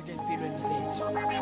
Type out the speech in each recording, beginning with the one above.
empilweni zethu ulungile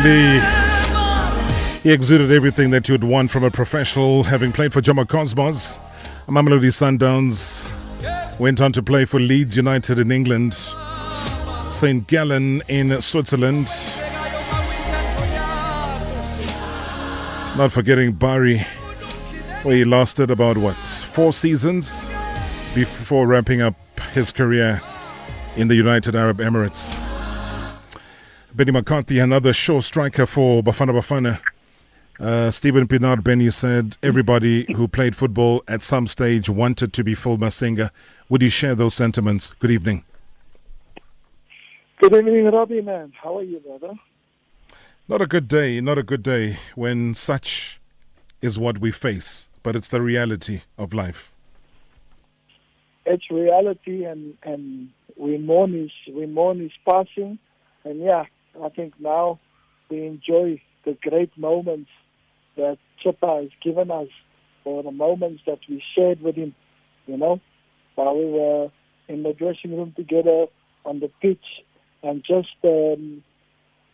He exuded everything that you'd want from a professional, having played for Jomo Cosmos. Mamelodi Sundowns went on to play for Leeds United in England, St. Gallen in Switzerland, not forgetting Bari, where he lasted about what, four seasons before wrapping up his career in the United Arab Emirates. Benni McCarthy, another sure striker for Bafana Bafana. Uh, Steven Pienaar Benni said everybody who played football at some stage wanted to be Phil Masinga. Would you share those sentiments? Good evening. Good evening, Robbie, man. How are you, brother? Not a good day, not a good day when such is what we face, but it's the reality of life. It's reality, and and we mourn his we mourn his passing, and yeah, I think now we enjoy the great moments that Chippa has given us, or the moments that we shared with him. You know, while we were in the dressing room together on the pitch, and just um,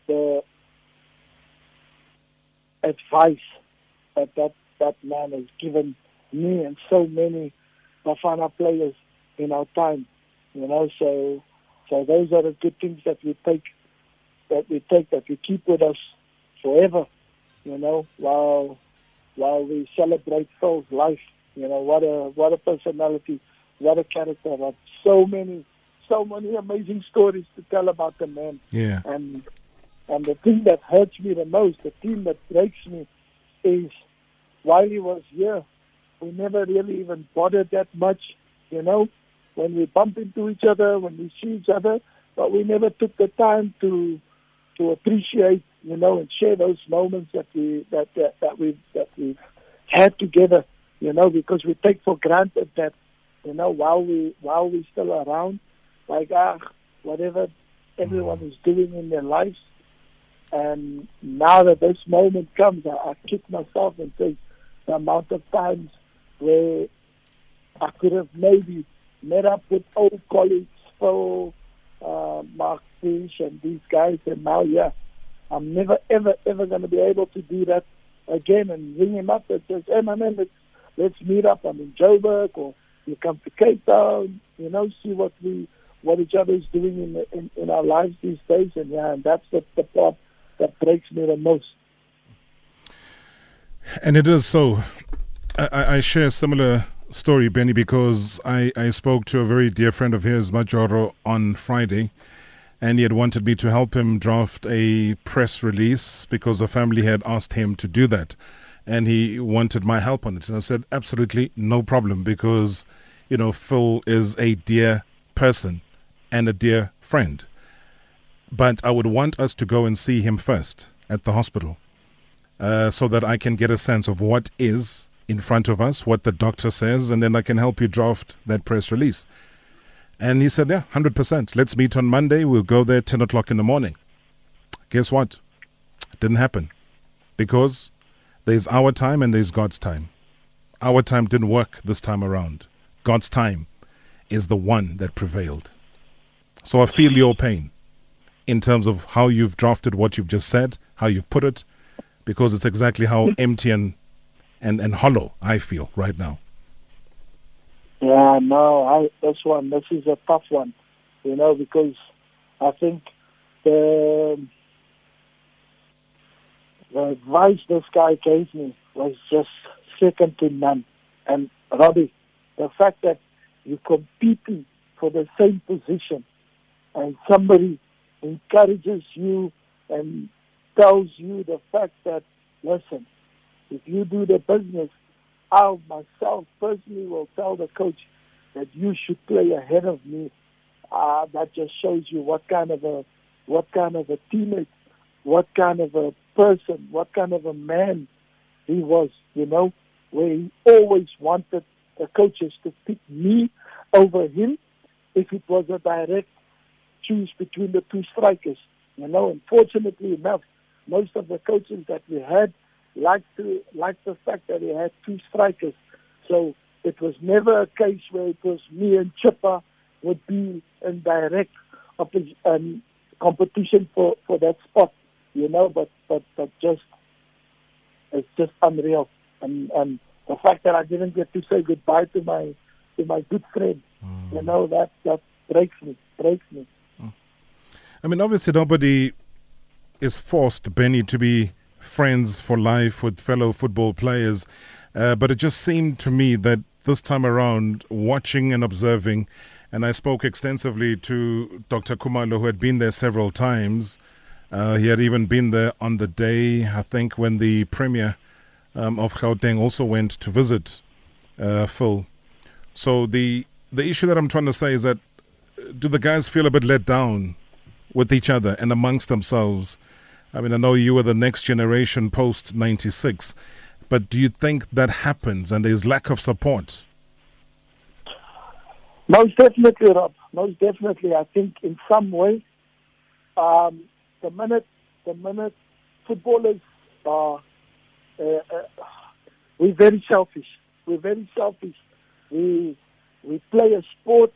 the advice that that that man has given me and so many Bafana players in our time. You know, so so those are the good things that we take that we take that we keep with us forever. You know, while while we celebrate Phil's life. You know, what a what a personality, what a character. So many so many amazing stories to tell about the man. Yeah. And and the thing that hurts me the most, the thing that breaks me, is while he was here, we never really even bothered that much, you know, when we bump into each other, when we see each other, but we never took the time to to appreciate, you know, and share those moments that we that that, that we that we've had together, you know, because we take for granted that, you know, while we while we're still around, like ah, whatever everyone is doing in their lives, and now that this moment comes, I, I kick myself and say the amount of times where I could have maybe met up with old colleagues, Phil, uh, Mark Fish, and these guys, and now, yeah, I'm never, ever, ever going to be able to do that again and ring him up and say, hey, my man, let's, let's meet up. I'm in Joburg, or you come to Cape Town, you know, see what we, what each other is doing in, in in our lives these days, and yeah, and that's the, the part that breaks me the most. And it is so. I I share similar story, Benni, because I, I spoke to a very dear friend of his, Majoro, on Friday, and he had wanted me to help him draft a press release because the family had asked him to do that. And he wanted my help on it. And I said, absolutely no problem, because, you know, Phil is a dear person and a dear friend. But I would want us to go and see him first at the hospital uh, so that I can get a sense of what is in front of us, what the doctor says, and then I can help you draft that press release. And he said, Yeah, 100%. Let's meet on Monday. We'll go there 10 o'clock in the morning. Guess what? Didn't happen because there's our time and there's God's time. Our time didn't work this time around. God's time is the one that prevailed. So I feel your pain in terms of how you've drafted what you've just said, how you've put it, because it's exactly how empty and, and, and hollow I feel right now. Yeah, no, I this one, this is a tough one, you know, because I think the the advice this guy gave me was just second to none. And Robbie, the fact that you're competing for the same position and somebody encourages you and tells you the fact that, listen, if you do the business, I myself personally will tell the coach that you should play ahead of me. uh, that just shows you what kind of a what kind of a teammate, what kind of a person, what kind of a man he was. You know, where he always wanted the coaches to pick me over him if it was a direct choose between the two strikers. You know, unfortunately enough, most of the coaches that we had liked to liked the fact that he had two strikers. So it was never a case where it was me and Chippa would be in direct opposi- um, competition for, for that spot, you know, but, but, but just, it's just unreal. And, and the fact that I didn't get to say goodbye to my, to my good friend, you know, that, that breaks me, breaks me. I mean, obviously, nobody is forced, Benni, to be friends for life with fellow football players. Uh, but it just seemed to me that this time around, watching and observing, and I spoke extensively to Dr. Khumalo, who had been there several times. Uh, he had even been there on the day, I think, when the Premier um, of Gauteng also went to visit uh, Phil. So the the issue that I'm trying to say is that uh, do the guys feel a bit let down with each other and amongst themselves? I mean, I know you were the next generation post 96, but do you think that happens and there's lack of support? Most definitely, Rob. Most definitely. I think in some way, um, the minute the minute footballers are, uh, uh, we're very selfish. We're very selfish. We we play a sport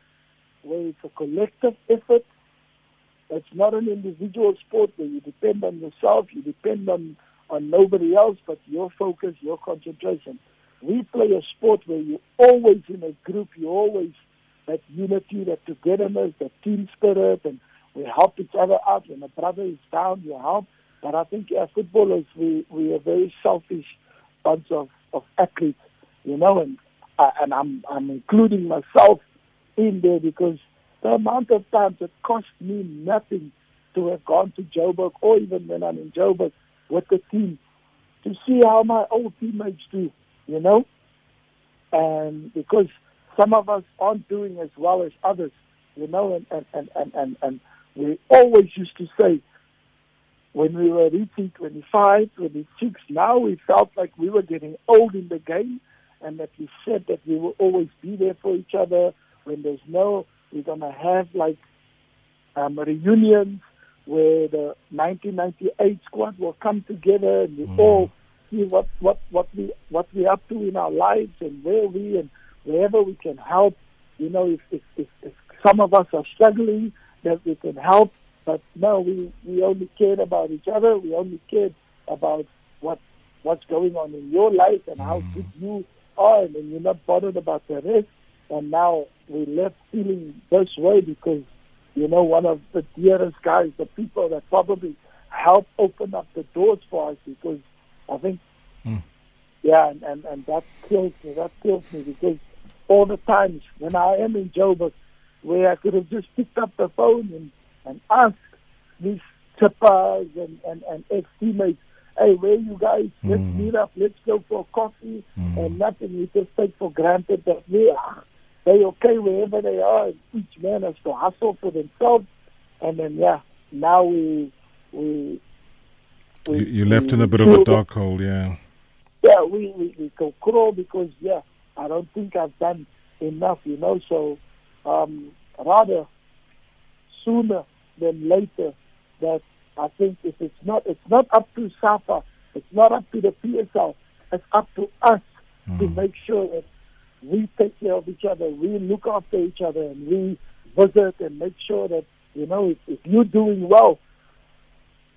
where it's a collective effort. It's not an individual sport where you depend on yourself, you depend on on nobody else, but your focus, your concentration. We play a sport where you're always in a group. You always that unity, that togetherness, that team spirit, and we help each other out. When a brother is down, you help. But I think as footballers, we we are very selfish bunch of, of athletes, you know, and uh, and I'm I'm including myself in there because the amount of times it cost me nothing to have gone to Joburg or even when I'm in Joburg with the team to see how my old teammates do, you know, and because some of us aren't doing as well as others, you know, and, and, and, and, and, and we always used to say when we were reaching 25, 26, now we felt like we were getting old in the game and that we said that we will always be there for each other when there's no, we're going to have like um, reunions where the 1998 squad will come together and we all see what, what, what, we, what we're up to in our lives and where we and wherever we can help. You know, if, if, if, if some of us are struggling, that we can help. But no, we, we only cared about each other. We only cared about what what's going on in your life and how good you are, and you're not bothered about the rest. And now we left feeling this way because, you know, one of the dearest guys, the people that probably helped open up the doors for us because I think hmm. yeah, and, and, and that kills me. That kills me because all the times when I am in Joburg, where I could have just picked up the phone and, and asked these chippers and, and, and ex-teammates, hey, where you guys? Let's hmm. meet up. Let's go for coffee hmm. and nothing. We just take for granted that we are they okay wherever they are. Each man has to hustle for themselves. And then, yeah, now we... we You, you left in a bit of a dark hole, yeah. yeah, we, we, we go crawl because, yeah, I don't think I've done enough, you know. So, um, rather sooner than later, that I think if it's not, it's not up to SAFA, it's not up to the PSL, it's up to us to make sure that we take care of each other, we look after each other, and we visit and make sure that, you know, if, if you're doing well,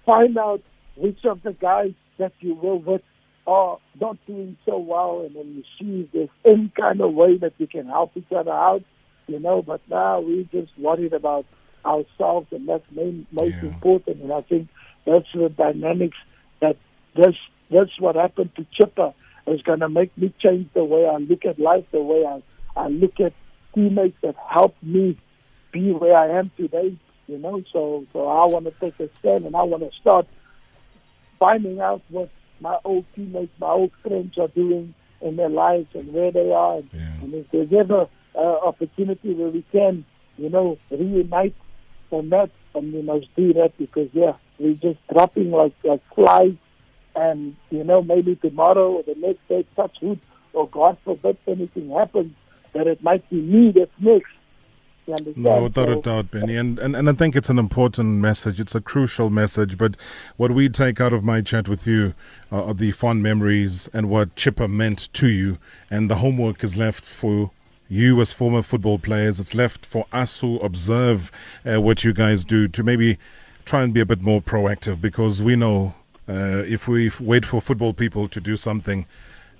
find out which of the guys that you were with are not doing so well, and then you see if there's any kind of way that we can help each other out, you know. But now we're just worried about ourselves, and that's main, most Yeah. important. And I think that's the dynamics that this that's what happened to Chippa is going to make me change the way I look at life, the way I I look at teammates that helped me be where I am today. You know, so so I want to take a stand, and I want to start finding out what my old teammates, my old friends are doing in their lives and where they are. And, Yeah. and if there's ever uh, opportunity where we can you know, reunite on that, and we must do that because yeah, we're just dropping like like flies, and you know maybe tomorrow or the next day, touch wood, or God forbid anything happens, that it might be me that's next. No, without a doubt, Benni. And, and and I think it's an important message. It's a crucial message. But what we take out of my chat with you uh, are the fond memories and what Chippa meant to you. And the homework is left for you as former football players. It's left for us who observe uh, what you guys do to maybe try and be a bit more proactive because we know uh, if we f- wait for football people to do something,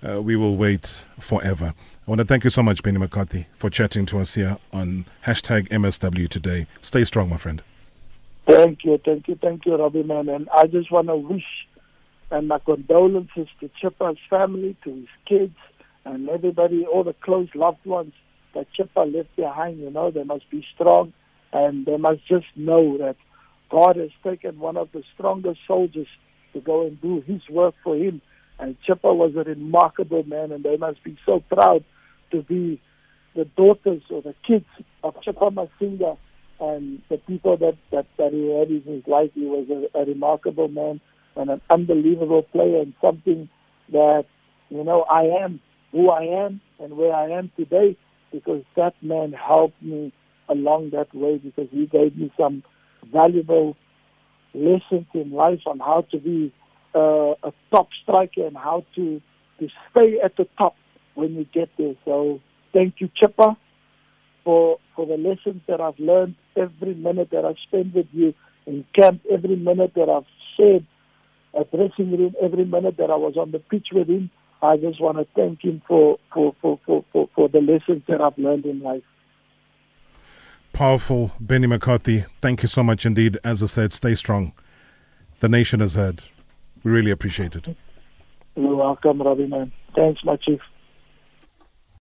uh, we will wait forever. I want to thank you so much, Benni McCarthy, for chatting to us here on hashtag MSW today. Stay strong, my friend. Thank you, thank you, thank you, Robbie, man. And I just want to wish and my condolences to Chippa's family, to his kids, and everybody, all the close loved ones that Chippa left behind. You know, they must be strong, and they must just know that God has taken one of the strongest soldiers to go and do His work for Him. And Chippa was a remarkable man, and they must be so proud to be the daughters or the kids of Chippa Masinga and the people that, that, that he had in his life. He was a, a remarkable man and an unbelievable player and something that, you know, I am who I am and where I am today because that man helped me along that way because he gave me some valuable lessons in life on how to be uh, a top striker and how to, to stay at the top when you get there. So thank you, Chippa for for the lessons that I've learned, every minute that I've spent with you in camp, every minute that I've shared a dressing room, every minute that I was on the pitch with him. I just want to thank him for for, for, for, for, for the lessons that I've learned in life. Powerful, Benni McCarthy. Thank you so much indeed. As I said, stay strong. The nation has heard. We really appreciate it. You're welcome, Robbie, man. Thanks, my chief.